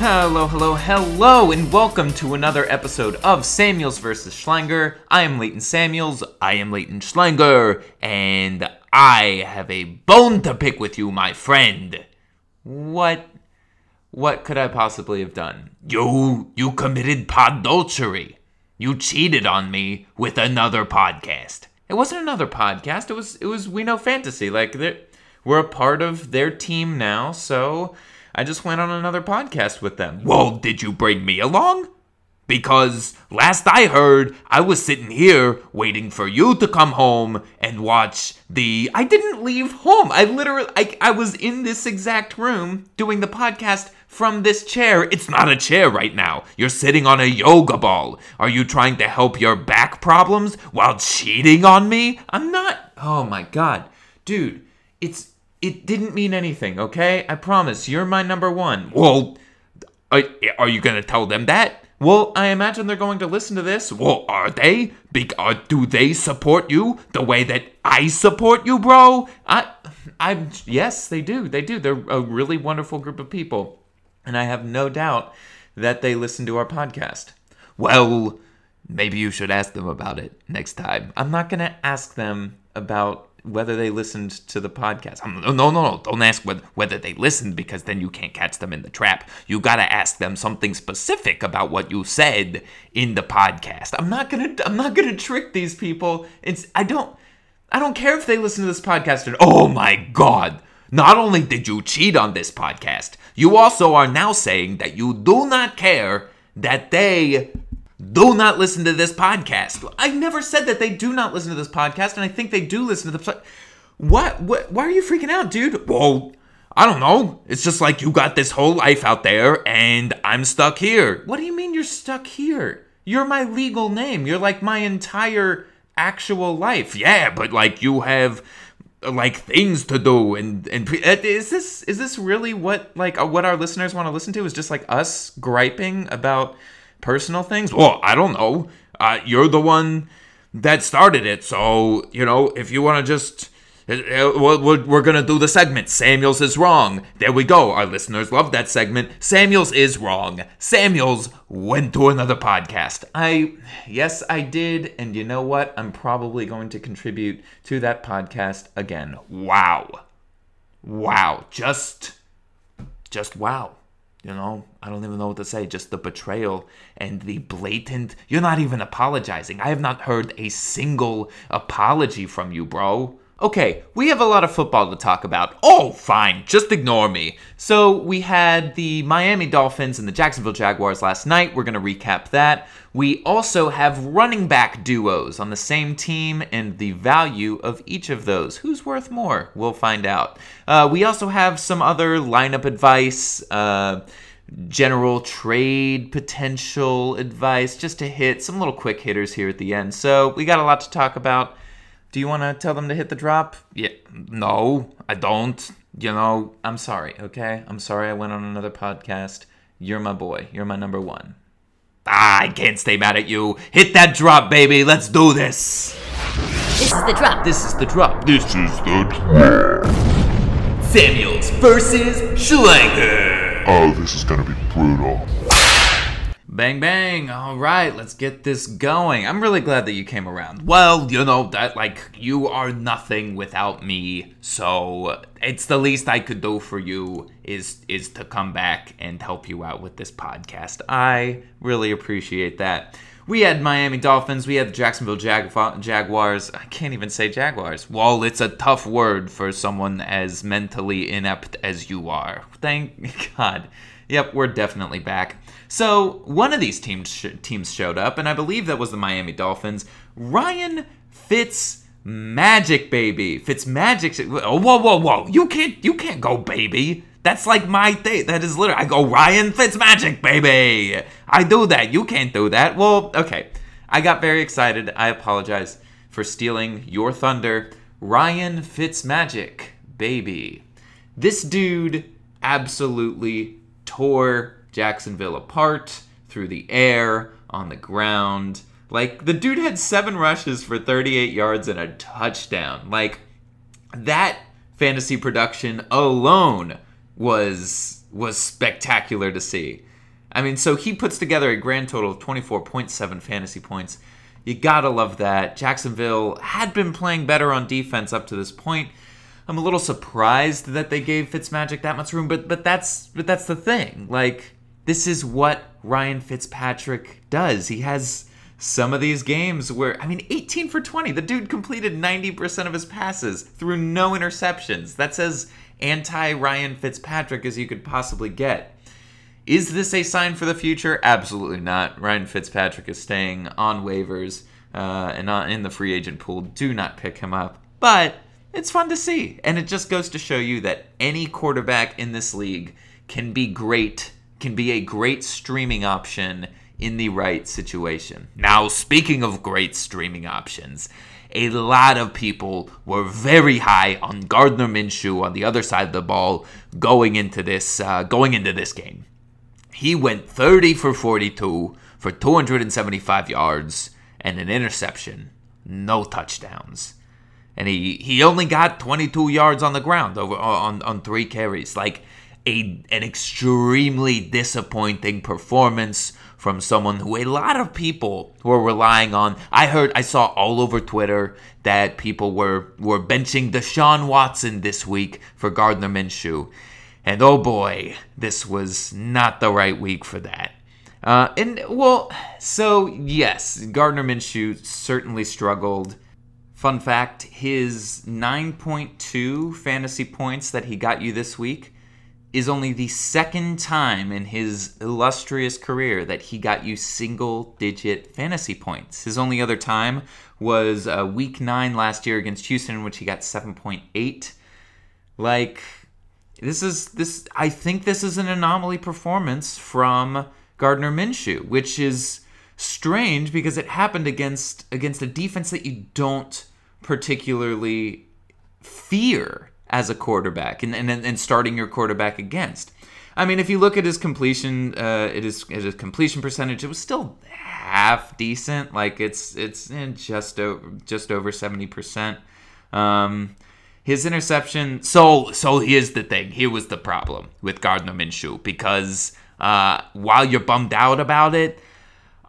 Hello, hello, hello, and welcome to another episode of Samuels vs. Schlanger. I am Leighton Samuels, I am Leighton Schlanger, and I have a bone to pick with you, my friend. What? What could I possibly have done? You, you committed podultery. You cheated on me with another podcast. It wasn't another podcast. It was, it was We Know Fantasy. Like we're a part of their team now, so I just went on another podcast with them. Well, did you bring me along? Because last I heard, I was sitting here waiting for you to come home and watch the. I didn't leave home. I literally. I, I was in this exact room doing the podcast from this chair. It's not a chair right now. You're sitting on a yoga ball. Are you trying to help your back problems while cheating on me? I'm not. Oh my god. Dude, it's. It didn't mean anything, okay? I promise. You're my number one. Well, are, are you gonna tell them that? Well, I imagine they're going to listen to this. Well, are they? Be- uh, do they support you the way that I support you, bro? I, I'm yes, they do. They do. They're a really wonderful group of people, and I have no doubt that they listen to our podcast. Well, maybe you should ask them about it next time. I'm not gonna ask them about whether they listened to the podcast. No, no, no, don't ask whether, they listened because then you can't catch them in the trap. You gotta ask them something specific about what you said in the podcast. I'm not gonna, I'm not gonna trick these people. It's, I don't, I don't care if they listen to this podcast and oh my god. Not only did you cheat on this podcast, you also are now saying that you do not care that they do not listen to this podcast. I never said that they do not listen to this podcast, and I think they do listen to the. What? What? Why are you freaking out, dude? Well, I don't know. It's just like you got this whole life out there, and I'm stuck here. What do you mean you're stuck here? You're my legal name. You're like my entire actual life. Yeah, but like you have like things to do and and uh, is this is this really what like uh, what our listeners want to listen to is just like us griping about personal things? Well i don't know. Uh, you're the one that started it so you know if you want to just uh, uh, we're, we're gonna do the segment samuels is wrong. There we go. Our listeners love that segment samuels is wrong. Samuels went to another podcast. I yes i did and you know what? I'm probably going to contribute to that podcast again. Wow. Wow. Just just wow you know? I don't even know what to say just the betrayal and the blatant you're not even apologizing. I have not heard a single apology from you bro okay we have a lot of football to talk about oh fine just ignore me so we had the miami dolphins and the jacksonville jaguars last night we're going to recap that we also have running back duos on the same team and the value of each of those. Who's worth more? We'll find out. Uh, we also have some other lineup advice, uh, general trade potential advice, just to hit some little quick hitters here at the end. So we got a lot to talk about. Do you want to tell them to hit the drop? Yeah, no, I don't. You know, I'm sorry, okay? I'm sorry I went on another podcast. You're my boy. You're my number one. Ah, I can't stay mad at you. Hit that drop, baby. Let's do this. This is the drop. This is the drop. This is the drop. Samuels versus Schlanger. Oh, this is gonna be brutal. Bang, bang. All right, let's get this going. I'm really glad that you came around. Well, you know, that, like, you are nothing without me, so it's the least I could do for you is is to come back and help you out with this podcast. I really appreciate that. We had Miami Dolphins, we had the Jacksonville Jag- Jaguars. I can't even say Jaguars. Well, it's a tough word for someone as mentally inept as you are. Thank God. Yep, we're definitely back. So one of these teams sh- teams showed up, and I believe that was the Miami Dolphins. Ryan Fitz Magic baby, Fitz Magic. Oh, whoa, whoa, whoa! You can't, you can't go baby. That's like my thing. That is literally. I go Ryan Fitz Magic baby. I do that. You can't do that. Well, okay. I got very excited. I apologize for stealing your thunder. Ryan Fitzmagic, baby. This dude absolutely tore Jacksonville apart through the air, on the ground. Like, the dude had seven rushes for 38 yards and a touchdown. Like, that fantasy production alone was was spectacular to see. I mean, so he puts together a grand total of 24.7 fantasy points. You gotta love that. Jacksonville had been playing better on defense up to this point. I'm a little surprised that they gave Fitzmagic that much room, but but that's but that's the thing. Like this is what Ryan Fitzpatrick does. He has some of these games where I mean 18 for 20. The dude completed 90% of his passes through no interceptions. That as anti Ryan Fitzpatrick as you could possibly get. Is this a sign for the future? Absolutely not. Ryan Fitzpatrick is staying on waivers uh, and not in the free agent pool. Do not pick him up. But it's fun to see. And it just goes to show you that any quarterback in this league can be great, can be a great streaming option in the right situation. Now, speaking of great streaming options, a lot of people were very high on Gardner Minshew on the other side of the ball going into this uh, going into this game. He went 30 for 42 for 275 yards and an interception, no touchdowns. And he, he only got 22 yards on the ground over on, on three carries. Like a an extremely disappointing performance from someone who a lot of people were relying on. I heard I saw all over Twitter that people were were benching Deshaun Watson this week for Gardner Minshew. And oh boy, this was not the right week for that. Uh, and well, so yes, Gardner Minshew certainly struggled. Fun fact his 9.2 fantasy points that he got you this week is only the second time in his illustrious career that he got you single digit fantasy points. His only other time was uh, week 9 last year against Houston, in which he got 7.8. Like, this is this. I think this is an anomaly performance from Gardner Minshew, which is strange because it happened against against a defense that you don't particularly fear as a quarterback and, and, and starting your quarterback against. I mean, if you look at his completion, uh, it is his completion percentage. It was still half decent. Like it's it's eh, just over just over seventy percent. Um, his interception. So so here's the thing. Here was the problem with Gardner Minshew because uh, while you're bummed out about it,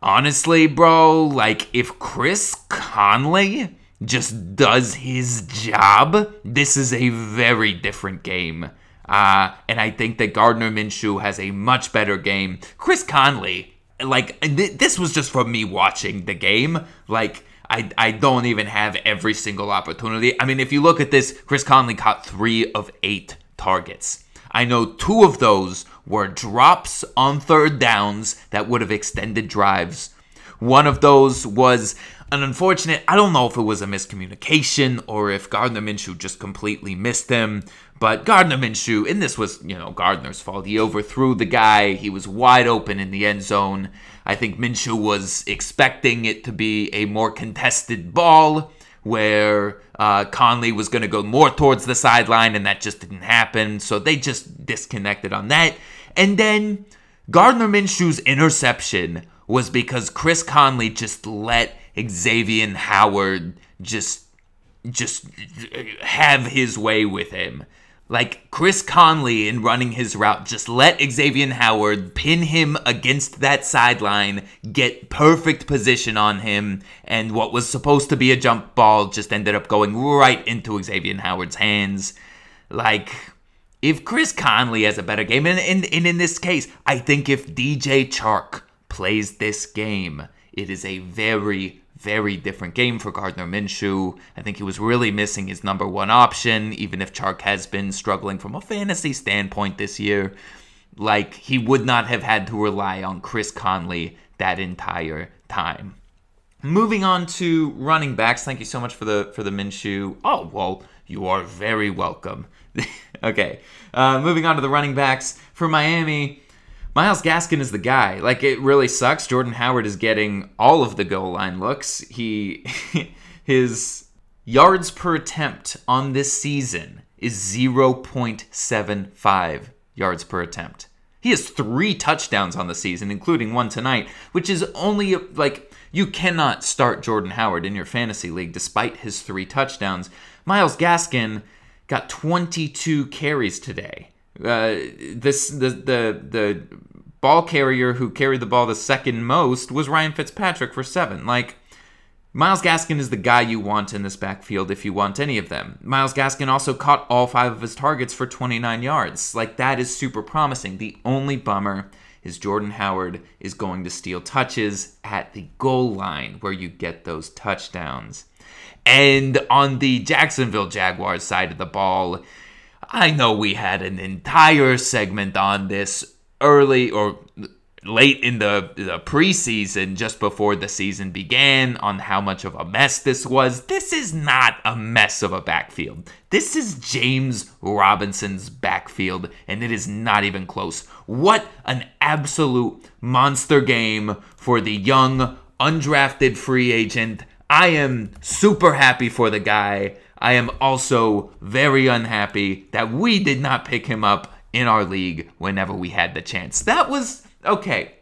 honestly, bro, like if Chris Conley just does his job, this is a very different game. Uh, and I think that Gardner Minshew has a much better game. Chris Conley, like th- this was just from me watching the game. Like I, I don't even have every single opportunity. I mean, if you look at this, Chris Conley caught three of eight targets. I know two of those were drops on third downs that would have extended drives. One of those was an unfortunate, I don't know if it was a miscommunication or if Gardner Minshew just completely missed him, but Gardner Minshew, and this was, you know, Gardner's fault. He overthrew the guy. He was wide open in the end zone. I think Minshew was expecting it to be a more contested ball where uh, Conley was going to go more towards the sideline, and that just didn't happen. So they just disconnected on that. And then Gardner Minshew's interception was because Chris Conley just let Xavier Howard just just have his way with him. Like Chris Conley in running his route, just let Xavier Howard pin him against that sideline, get perfect position on him, and what was supposed to be a jump ball just ended up going right into Xavier Howard's hands. Like, if Chris Conley has a better game, and, and, and in this case, I think if DJ Chark plays this game, it is a very, very different game for Gardner Minshew. I think he was really missing his number one option, even if Chark has been struggling from a fantasy standpoint this year. Like, he would not have had to rely on Chris Conley that entire time. Moving on to running backs. Thank you so much for the for the Minshew. Oh well, you are very welcome. okay, uh, moving on to the running backs for Miami. Myles Gaskin is the guy. Like it really sucks. Jordan Howard is getting all of the goal line looks. He his yards per attempt on this season is 0.75 yards per attempt. He has 3 touchdowns on the season including one tonight, which is only like you cannot start Jordan Howard in your fantasy league despite his 3 touchdowns. Myles Gaskin got 22 carries today. Uh, this the the the ball carrier who carried the ball the second most was Ryan Fitzpatrick for seven. Like, Myles Gaskin is the guy you want in this backfield if you want any of them. Myles Gaskin also caught all five of his targets for 29 yards. Like, that is super promising. The only bummer is Jordan Howard is going to steal touches at the goal line where you get those touchdowns. And on the Jacksonville Jaguars side of the ball, I know we had an entire segment on this early or late in the, the preseason, just before the season began, on how much of a mess this was. This is not a mess of a backfield. This is James Robinson's backfield, and it is not even close. What an absolute monster game for the young, undrafted free agent. I am super happy for the guy. I am also very unhappy that we did not pick him up in our league whenever we had the chance. That was okay.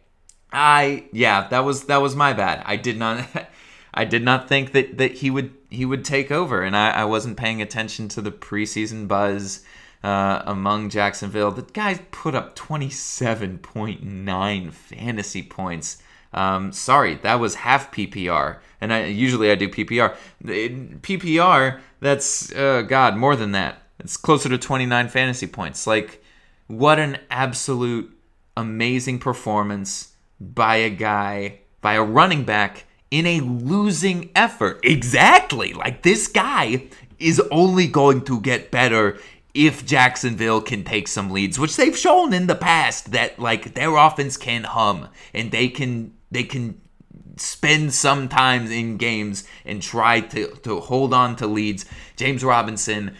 I yeah, that was that was my bad. I did not I did not think that that he would he would take over, and I, I wasn't paying attention to the preseason buzz uh, among Jacksonville. The guy put up twenty seven point nine fantasy points. Um, sorry, that was half PPR, and I usually I do PPR. PPR, that's uh, God more than that. It's closer to twenty nine fantasy points. Like, what an absolute amazing performance by a guy, by a running back in a losing effort. Exactly. Like this guy is only going to get better if Jacksonville can take some leads, which they've shown in the past that like their offense can hum and they can they can spend some time in games and try to, to hold on to leads. James Robinson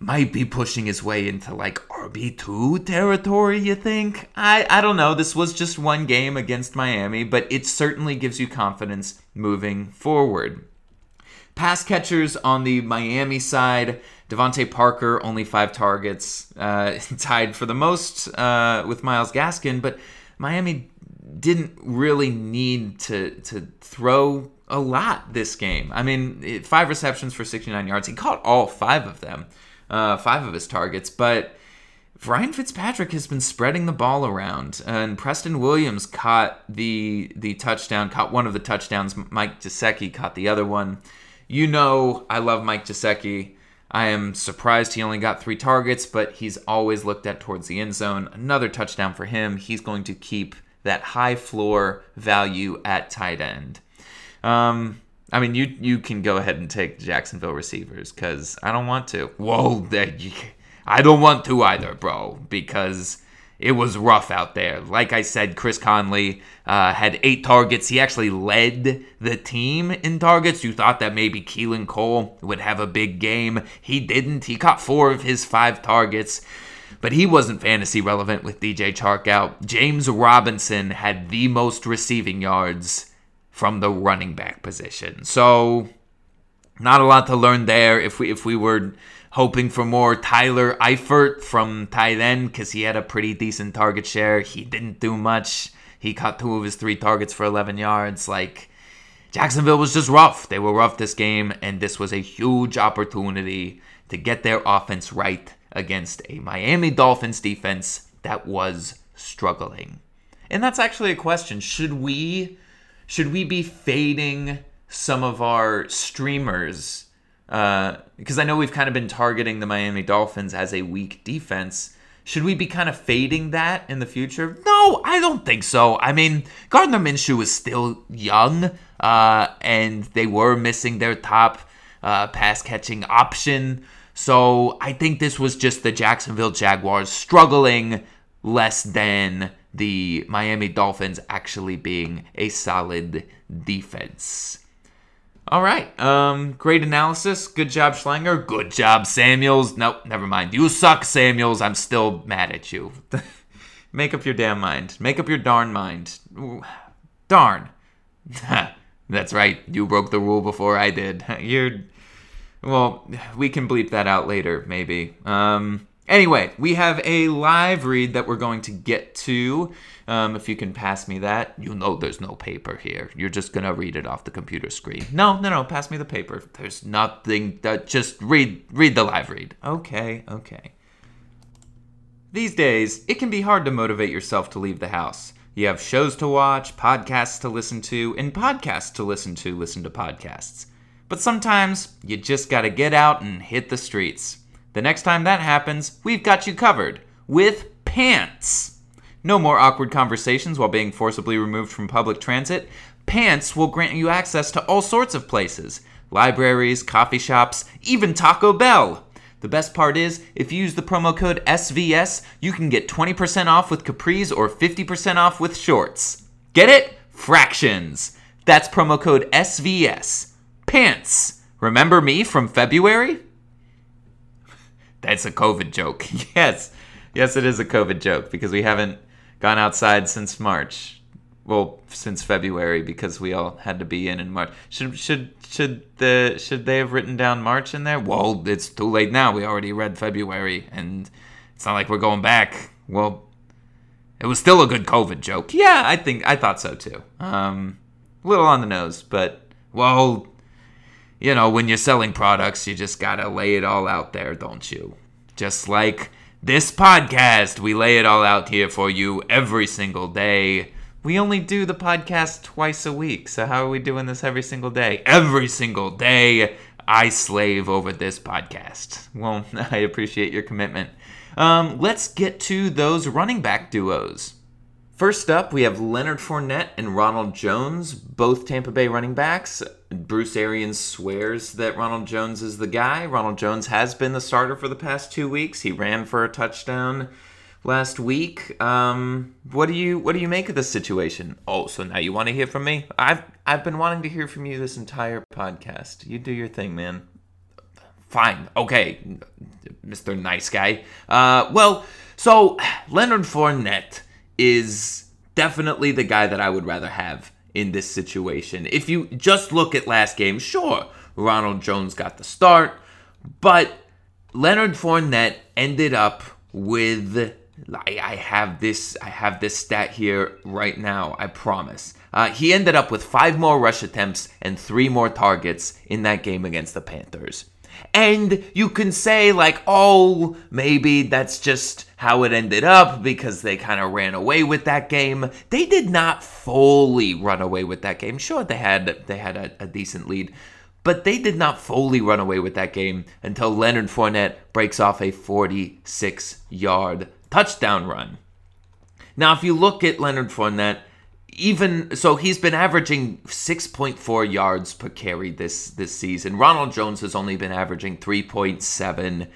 might be pushing his way into like RB2 territory, you think? I, I don't know. This was just one game against Miami, but it certainly gives you confidence moving forward. Pass catchers on the Miami side, DeVante Parker, only five targets, uh, tied for the most uh, with Myles Gaskin, but Miami didn't really need to, to throw a lot this game. I mean, five receptions for 69 yards. He caught all five of them uh, five of his targets, but Ryan Fitzpatrick has been spreading the ball around, and Preston Williams caught the the touchdown, caught one of the touchdowns. Mike Gesicki caught the other one. You know, I love Mike Gesicki. I am surprised he only got three targets, but he's always looked at towards the end zone. Another touchdown for him. He's going to keep that high floor value at tight end. Um, I mean, you you can go ahead and take Jacksonville receivers because I don't want to. Whoa, I don't want to either, bro, because it was rough out there. Like I said, Chris Conley uh, had eight targets. He actually led the team in targets. You thought that maybe Keelan Cole would have a big game. He didn't. He caught four of his five targets. But he wasn't fantasy relevant with DJ Chark out. James Robinson had the most receiving yards from the running back position. So not a lot to learn there. If we if we were hoping for more Tyler Eifert from tight end because he had a pretty decent target share, he didn't do much. He caught two of his three targets for 11 yards. Like Jacksonville was just rough. They were rough this game, and this was a huge opportunity to get their offense right against a Miami Dolphins defense that was struggling. And that's actually a question. Should we should we be fading some of our streamers? Because uh, I know we've kind of been targeting the Miami Dolphins as a weak defense. Should we be kind of fading that in the future? No, I don't think so. I mean, Gardner Minshew is still young, uh, and they were missing their top uh, pass catching option. So I think this was just the Jacksonville Jaguars struggling less than the Miami Dolphins actually being a solid defense. All right. Um, great analysis. Good job, Schlanger. Good job, Samuels. Nope, never mind. You suck, Samuels. I'm still mad at you. Make up your damn mind. Make up your darn mind. Darn. That's right. You broke the rule before I did. You're. Well, we can bleep that out later, maybe. Um, Anyway, we have a live read that we're going to get to. Um, if you can pass me that, you know there's no paper here. You're just gonna read it off the computer screen. No, no, no. Pass me the paper. There's nothing. That just read, read the live read. Okay, okay. These days, it can be hard to motivate yourself to leave the house. You have shows to watch, podcasts to listen to, and podcasts to listen to listen to podcasts. But sometimes you just gotta get out and hit the streets. The next time that happens, we've got you covered with pants. No more awkward conversations while being forcibly removed from public transit. Pants will grant you access to all sorts of places libraries, coffee shops, even Taco Bell. The best part is, if you use the promo code SVS, you can get 20% off with capris or 50% off with shorts. Get it? Fractions. That's promo code SVS. Pants. Remember me from February? That's a COVID joke. yes. Yes, it is a COVID joke because we haven't gone outside since March. Well, since February because we all had to be in in March. Should should should the should they have written down March in there? Well, it's too late now. We already read February and it's not like we're going back. Well, it was still a good COVID joke. Yeah, I think I thought so too. Um, a little on the nose, but well, you know, when you're selling products, you just gotta lay it all out there, don't you? Just like this podcast, we lay it all out here for you every single day. We only do the podcast twice a week, so how are we doing this every single day? Every single day, I slave over this podcast. Well, I appreciate your commitment. Um, let's get to those running back duos. First up, we have Leonard Fournette and Ronald Jones, both Tampa Bay running backs. Bruce Arians swears that Ronald Jones is the guy. Ronald Jones has been the starter for the past two weeks. He ran for a touchdown last week. Um, what do you what do you make of this situation? Oh, so now you want to hear from me? I've I've been wanting to hear from you this entire podcast. You do your thing, man. Fine, okay, Mr. Nice Guy. Uh, well, so Leonard Fournette is definitely the guy that I would rather have in this situation. If you just look at last game, sure, Ronald Jones got the start, but Leonard Fournette ended up with I, have this I have this stat here right now. I promise. Uh, he ended up with five more rush attempts and three more targets in that game against the Panthers. And you can say, like, oh, maybe that's just how it ended up because they kind of ran away with that game. They did not fully run away with that game. Sure, they had they had a, a decent lead, but they did not fully run away with that game until Leonard Fournette breaks off a 46 yard touchdown run. Now, if you look at Leonard Fournette, even so he's been averaging 6.4 yards per carry this this season. Ronald Jones has only been averaging 3.7.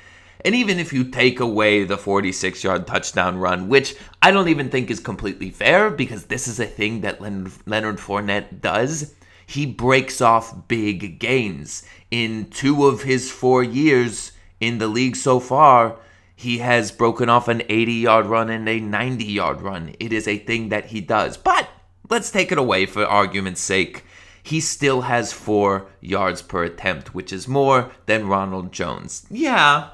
And even if you take away the 46 yard touchdown run, which I don't even think is completely fair because this is a thing that Leonard, Leonard Fournette does, he breaks off big gains. In two of his four years in the league so far, he has broken off an 80 yard run and a 90 yard run. It is a thing that he does. But let's take it away for argument's sake. He still has four yards per attempt, which is more than Ronald Jones. Yeah,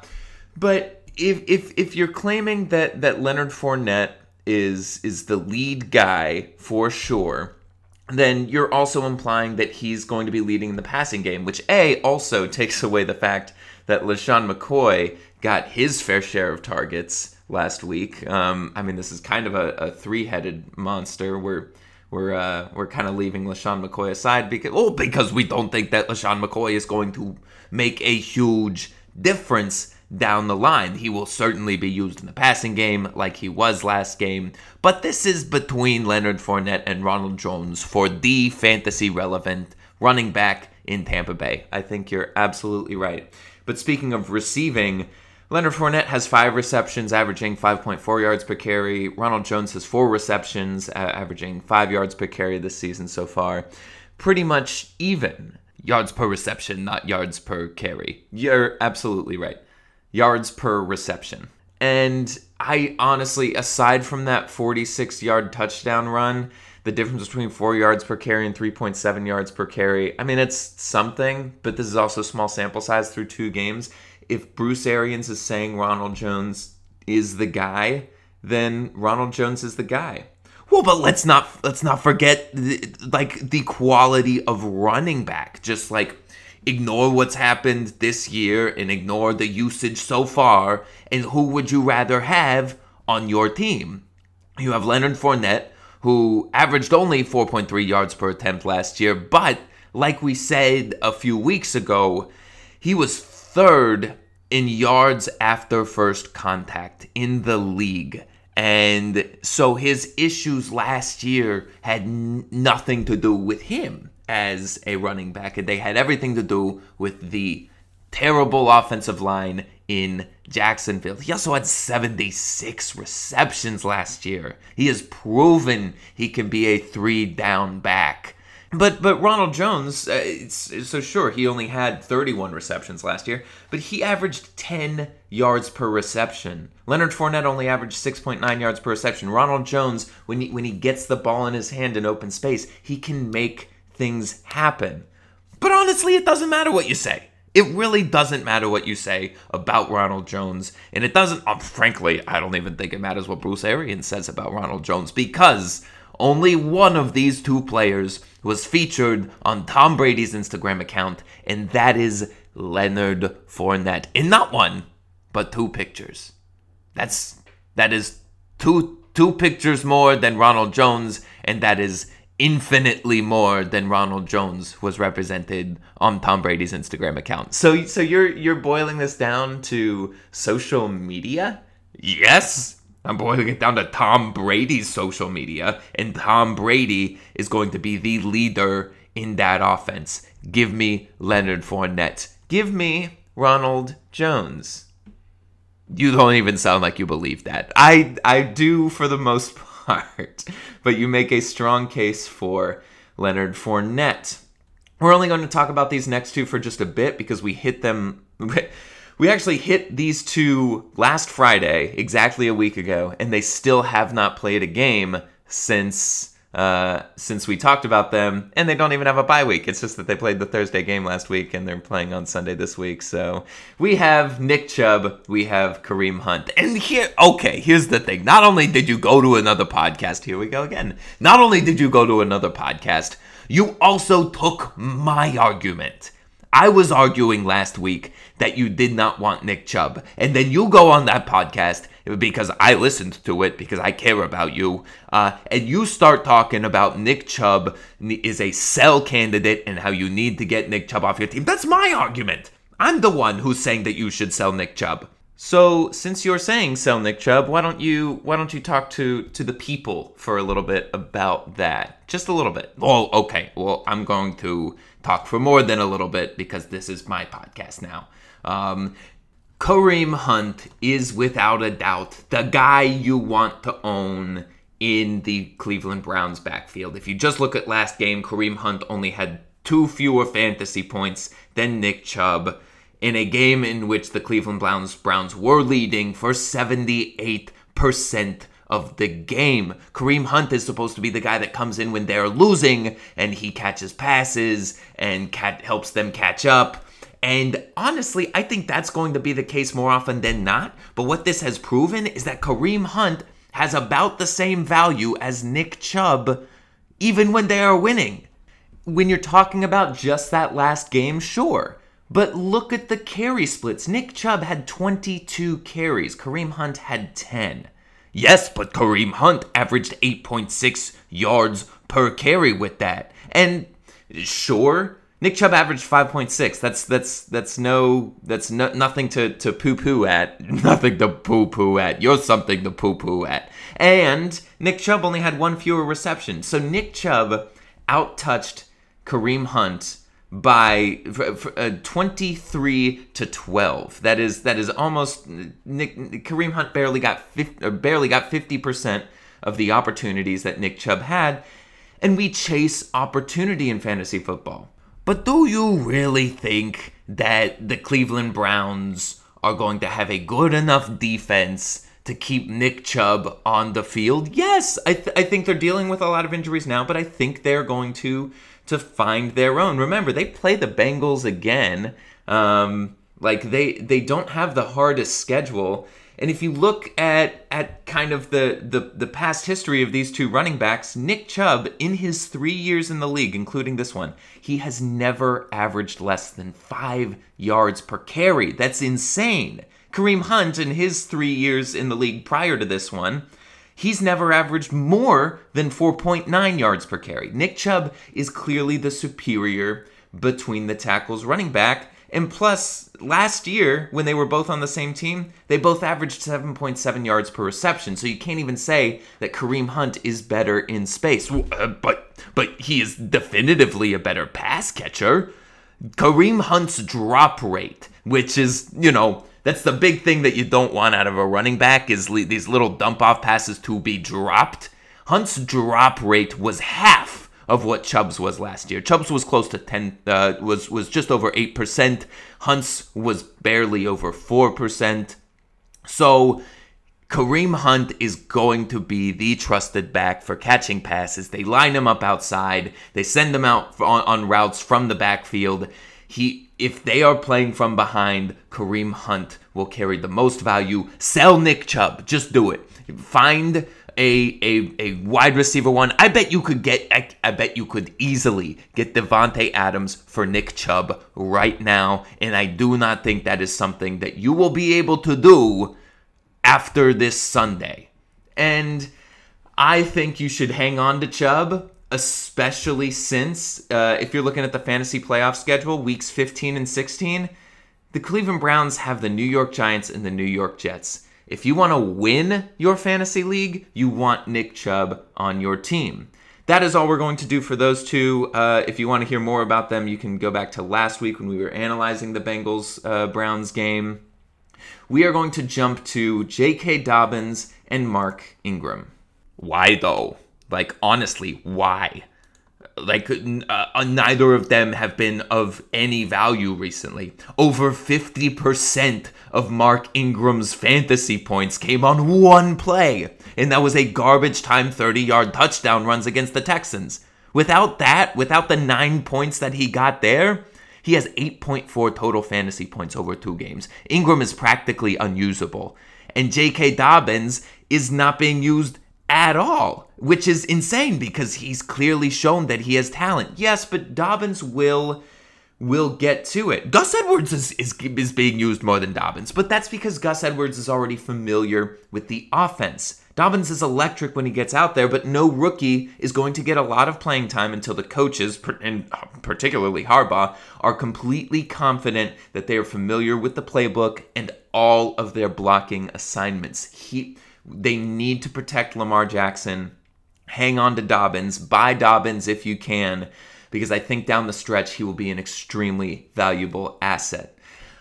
but if if if you're claiming that that Leonard Fournette is is the lead guy for sure, then you're also implying that he's going to be leading in the passing game, which a also takes away the fact that LeSean McCoy got his fair share of targets last week. Um, I mean, this is kind of a, a three-headed monster. We're we're uh, we're kind of leaving LeSean McCoy aside because well because we don't think that LeSean McCoy is going to make a huge difference down the line. He will certainly be used in the passing game like he was last game, but this is between Leonard Fournette and Ronald Jones for the fantasy relevant running back in Tampa Bay. I think you're absolutely right. But speaking of receiving, Leonard Fournette has five receptions, averaging 5.4 yards per carry. Ronald Jones has four receptions, uh, averaging five yards per carry this season so far. Pretty much even yards per reception, not yards per carry. You're absolutely right. Yards per reception. And I honestly, aside from that 46 yard touchdown run, the difference between four yards per carry and 3.7 yards per carry, I mean, it's something, but this is also small sample size through two games if Bruce Arians is saying Ronald Jones is the guy, then Ronald Jones is the guy. Well, but let's not let's not forget the, like the quality of running back. Just like ignore what's happened this year and ignore the usage so far. And who would you rather have on your team? You have Leonard Fournette, who averaged only 4.3 yards per attempt last year, but like we said a few weeks ago, he was third in yards after first contact in the league. And so his issues last year had n- nothing to do with him as a running back, they had everything to do with the terrible offensive line in Jacksonville. He also had 76 receptions last year. He has proven he can be a three down back. But but Ronald Jones, uh, so sure he only had 31 receptions last year, but he averaged 10 yards per reception. Leonard Fournette only averaged 6.9 yards per reception. Ronald Jones, when he, when he gets the ball in his hand in open space, he can make things happen. But honestly, it doesn't matter what you say. It really doesn't matter what you say about Ronald Jones. And it doesn't, um, frankly, I don't even think it matters what Bruce Arians says about Ronald Jones because only one of these two players was featured on Tom Brady's Instagram account, and that is Leonard Fournette. In not one, but two pictures. That's that is two two pictures more than Ronald Jones, and that is infinitely more than Ronald Jones was represented on Tom Brady's Instagram account. So so you're you're boiling this down to social media? Yes. I'm boiling it down to Tom Brady's social media, and Tom Brady is going to be the leader in that offense. Give me Leonard Fournette. Give me Ronald Jones. You don't even sound like you believe that. I I do for the most part, but you make a strong case for Leonard Fournette. We're only going to talk about these next two for just a bit because we hit them we actually hit these two last Friday, exactly a week ago, and they still have not played a game since uh, since we talked about them, and they don't even have a bye week. It's just that they played the Thursday game last week, and they're playing on Sunday this week. So we have Nick Chubb, we have Kareem Hunt, and here, okay, here's the thing. Not only did you go to another podcast, here we go again. Not only did you go to another podcast, you also took my argument. I was arguing last week that you did not want Nick Chubb. And then you go on that podcast because I listened to it because I care about you. Uh, and you start talking about Nick Chubb is a sell candidate and how you need to get Nick Chubb off your team. That's my argument. I'm the one who's saying that you should sell Nick Chubb. So since you're saying sell Nick Chubb, why don't you why don't you talk to to the people for a little bit about that? Just a little bit. Well, okay. Well, I'm going to talk for more than a little bit because this is my podcast now. Um, Kareem Hunt is without a doubt the guy you want to own in the Cleveland Browns backfield. If you just look at last game, Kareem Hunt only had two fewer fantasy points than Nick Chubb in a game in which the Cleveland Browns Browns were leading for 78% of the game. Kareem Hunt is supposed to be the guy that comes in when they're losing and he catches passes and cat helps them catch up. And honestly, I think that's going to be the case more often than not. But what this has proven is that Kareem Hunt has about the same value as Nick Chubb, even when they are winning. When you're talking about just that last game, sure. But look at the carry splits. Nick Chubb had 22 carries, Kareem Hunt had 10. Yes, but Kareem Hunt averaged 8.6 yards per carry with that. And sure, Nick Chubb averaged 5.6. That's that's that's no that's no, nothing to to poo poo at. Nothing to poo poo at. You're something to poo poo at. And Nick Chubb only had one fewer reception. So Nick Chubb outtouched Kareem Hunt by uh, 23 to 12. That is that is almost Nick Kareem Hunt barely got 50, barely got 50% of the opportunities that Nick Chubb had. And we chase opportunity in fantasy football. But do you really think that the Cleveland Browns are going to have a good enough defense to keep Nick Chubb on the field? Yes, I, th- I think they're dealing with a lot of injuries now, but I think they're going to to find their own. Remember, they play the Bengals again. Um, like they they don't have the hardest schedule. And if you look at at kind of the, the the past history of these two running backs, Nick Chubb in his 3 years in the league, including this one, he has never averaged less than 5 yards per carry. That's insane. Kareem Hunt in his 3 years in the league prior to this one, He's never averaged more than 4.9 yards per carry. Nick Chubb is clearly the superior between the tackles running back. And plus, last year, when they were both on the same team, they both averaged 7.7 yards per reception. So you can't even say that Kareem Hunt is better in space. Uh, but but he is definitively a better pass catcher. Kareem Hunt's drop rate, which is, you know, that's the big thing that you don't want out of a running back is le- these little dump off passes to be dropped. Hunt's drop rate was half of what Chubb's was last year. Chubb's was close to 10 uh, was was just over 8%. Hunt's was barely over 4%. So Kareem Hunt is going to be the trusted back for catching passes. They line him up outside. They send him out on, on routes from the backfield. He if they are playing from behind, Kareem Hunt will carry the most value. Sell Nick Chubb. Just do it. Find a, a, a wide receiver one. I bet you could get, I, I bet you could easily get Davante Adams for Nick Chubb right now. And I do not think that is something that you will be able to do after this Sunday. And I think you should hang on to Chubb, especially since uh, if you're looking at the fantasy playoff schedule, weeks 15 and 16, the Cleveland Browns have the New York Giants and the New York Jets. If you want to win your fantasy league, you want Nick Chubb on your team. That is all we're going to do for those two. Uh, if you want to hear more about them, you can go back to last week when we were analyzing the Bengals uh, Browns game. We are going to jump to J.K. Dobbins and Mark Ingram. Why though? Like, honestly, why? Like uh, neither of them have been of any value recently. Over 50% of Mark Ingram's fantasy points came on one play, and that was a garbage time 30 yard touchdown runs against the Texans. Without that, without the nine points that he got there, he has 8.4 total fantasy points over two games. Ingram is practically unusable, and J.K. Dobbins is not being used at all, which is insane because he's clearly shown that he has talent. Yes, but Dobbins will will get to it. Gus Edwards is, is, is being used more than Dobbins, but that's because Gus Edwards is already familiar with the offense. Dobbins is electric when he gets out there, but no rookie is going to get a lot of playing time until the coaches, and particularly Harbaugh, are completely confident that they are familiar with the playbook and all of their blocking assignments. He they need to protect Lamar Jackson. Hang on to Dobbins. Buy Dobbins if you can, because I think down the stretch he will be an extremely valuable asset.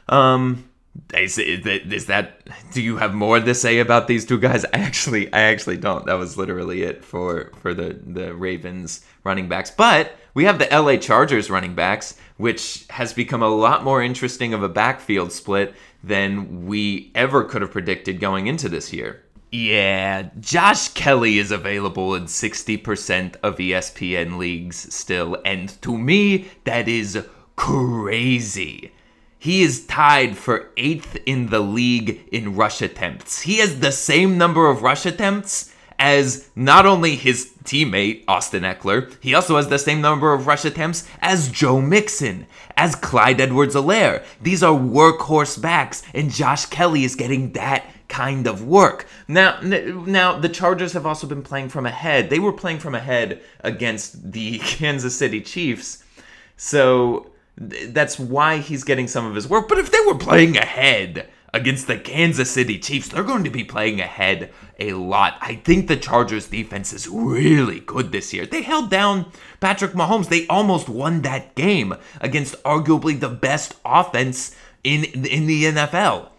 Um, is, is that do you have more to say about these two guys i actually i actually don't that was literally it for for the the ravens running backs but we have the la chargers running backs which has become a lot more interesting of a backfield split than we ever could have predicted going into this year yeah, Josh Kelley is available in 60% of ESPN leagues still, and to me, that is crazy. He is tied for eighth in the league in rush attempts. He has the same number of rush attempts as not only his teammate, Austin Ekeler, he also has the same number of rush attempts as Joe Mixon, as Clyde Edwards Helaire. These are workhorse backs, and Josh Kelley is getting that kind of work. Now, now the Chargers have also been playing from ahead. They were playing from ahead against the Kansas City Chiefs, so that's why he's getting some of his work. But if they were playing ahead against the Kansas City Chiefs, they're going to be playing ahead a lot. I think the Chargers defense is really good this year. They held down Patrick Mahomes. They almost won that game against arguably the best offense in in the NFL.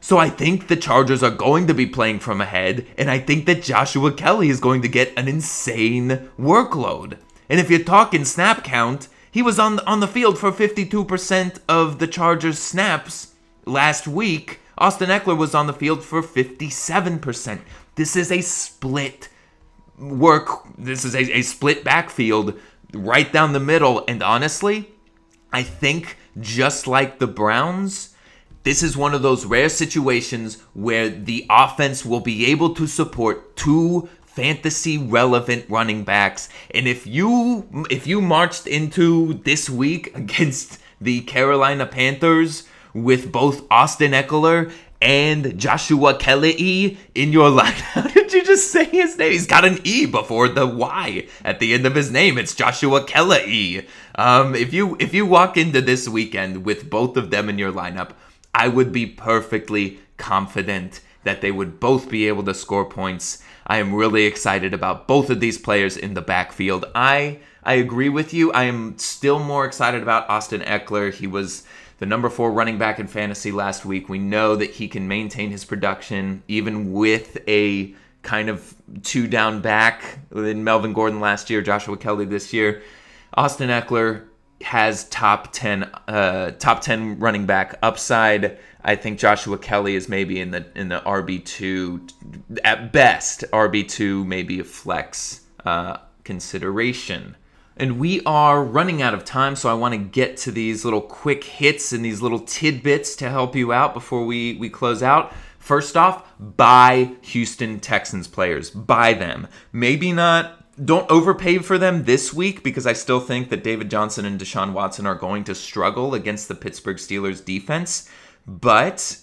So I think the Chargers are going to be playing from ahead, and I think that Joshua Kelley is going to get an insane workload. And if you're talking snap count, he was on on the field for 52% of the Chargers snaps last week. Austin Ekeler was on the field for 57%. This is a split work. This is a, a split backfield right down the middle. And honestly, I think just like the Browns, this is one of those rare situations where the offense will be able to support two fantasy relevant running backs and if you if you marched into this week against the Carolina Panthers with both Austin Ekeler and Joshua Kelley in your line. How did you just say his name. He's got an E before the Y at the end of his name. It's Joshua Kelley. Um, if you if you walk into this weekend with both of them in your lineup, I would be perfectly confident that they would both be able to score points. I am really excited about both of these players in the backfield. I I agree with you. I am still more excited about Austin Ekeler. He was the number four running back in fantasy last week. We know that he can maintain his production even with a kind of two down back in Melvin Gordon last year, Joshua Kelley this year. Austin Ekeler has top 10 uh, top 10 running back upside. I think Joshua Kelley is maybe in the in the RB2 at best, RB2 maybe a flex uh, consideration. And we are running out of time, so I want to get to these little quick hits and these little tidbits to help you out before we, we close out. First off, buy Houston Texans players. Buy them. Maybe not, don't overpay for them this week because I still think that David Johnson and Deshaun Watson are going to struggle against the Pittsburgh Steelers defense. But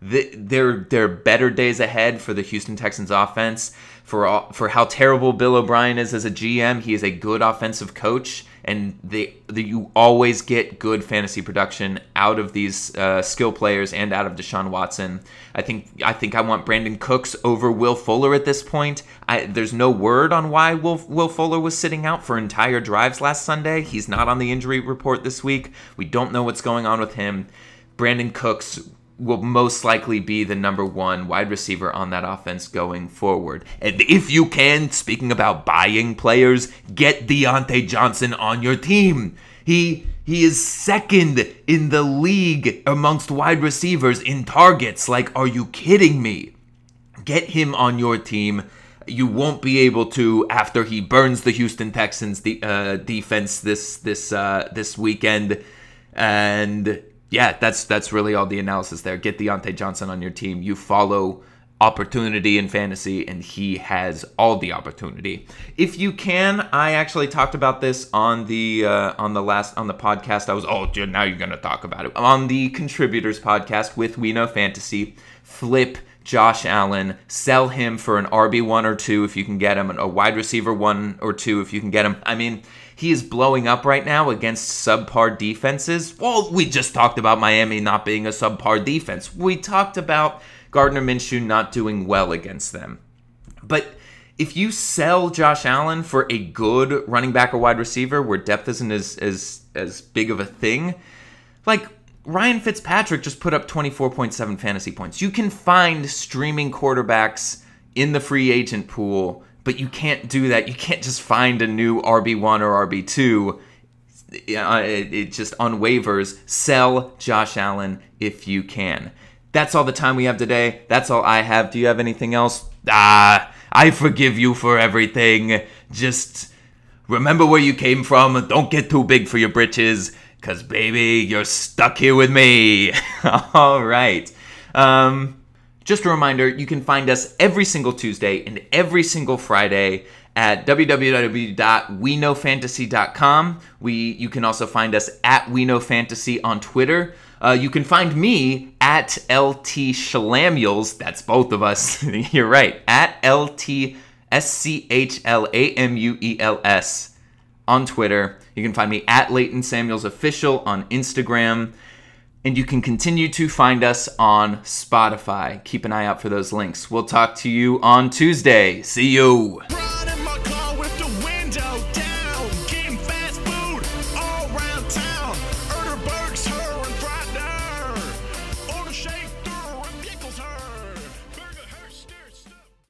the, there, there are better days ahead for the Houston Texans offense for all, for how terrible Bill O'Brien is as a GM. He is a good offensive coach, and they, the, you always get good fantasy production out of these uh, skill players and out of Deshaun Watson. I think I think I want Brandin Cooks over Will Fuller at this point. I, there's no word on why Will, Will Fuller was sitting out for entire drives last Sunday. He's not on the injury report this week. We don't know what's going on with him. Brandin Cooks will most likely be the number one wide receiver on that offense going forward. And if you can, speaking about buying players, get Diontae Johnson on your team. He he is second in the league amongst wide receivers in targets. Like, are you kidding me? Get him on your team. You won't be able to after he burns the Houston Texans the uh, defense this this uh, this weekend, and yeah, that's that's really all the analysis there. Get Diontae Johnson on your team. You follow opportunity in fantasy, and he has all the opportunity. If you can, I actually talked about this on the uh, on the last on the podcast. I was oh now you're gonna talk about it on the contributors podcast with We Know Fantasy. Flip Josh Allen, sell him for an RB one or two if you can get him, a wide receiver one or two if you can get him. I mean he is blowing up right now against subpar defenses. Well, we just talked about Miami not being a subpar defense. We talked about Gardner Minshew not doing well against them. But if you sell Josh Allen for a good running back or wide receiver where depth isn't as as as big of a thing, like Ryan Fitzpatrick just put up 24.7 fantasy points. You can find streaming quarterbacks in the free agent pool but you can't do that. You can't just find a new RB1 or RB2. It, it just on waivers. Sell Josh Allen if you can. That's all the time we have today. That's all I have. Do you have anything else? Ah, I forgive you for everything. Just remember where you came from. Don't get too big for your britches. Cause baby, you're stuck here with me. all right. Um, just a reminder, you can find us every single Tuesday and every single Friday at www.weknowfantasy.com. We you can also find us at WeKnowFantasy on Twitter. Uh, you can find me at LT Schlamuels. That's both of us. You're right. At LT S C H L A M U E L S on Twitter. You can find me at Leighton Samuels Official on Instagram. And you can continue to find us on Spotify. Keep an eye out for those links. We'll talk to you on Tuesday. See you.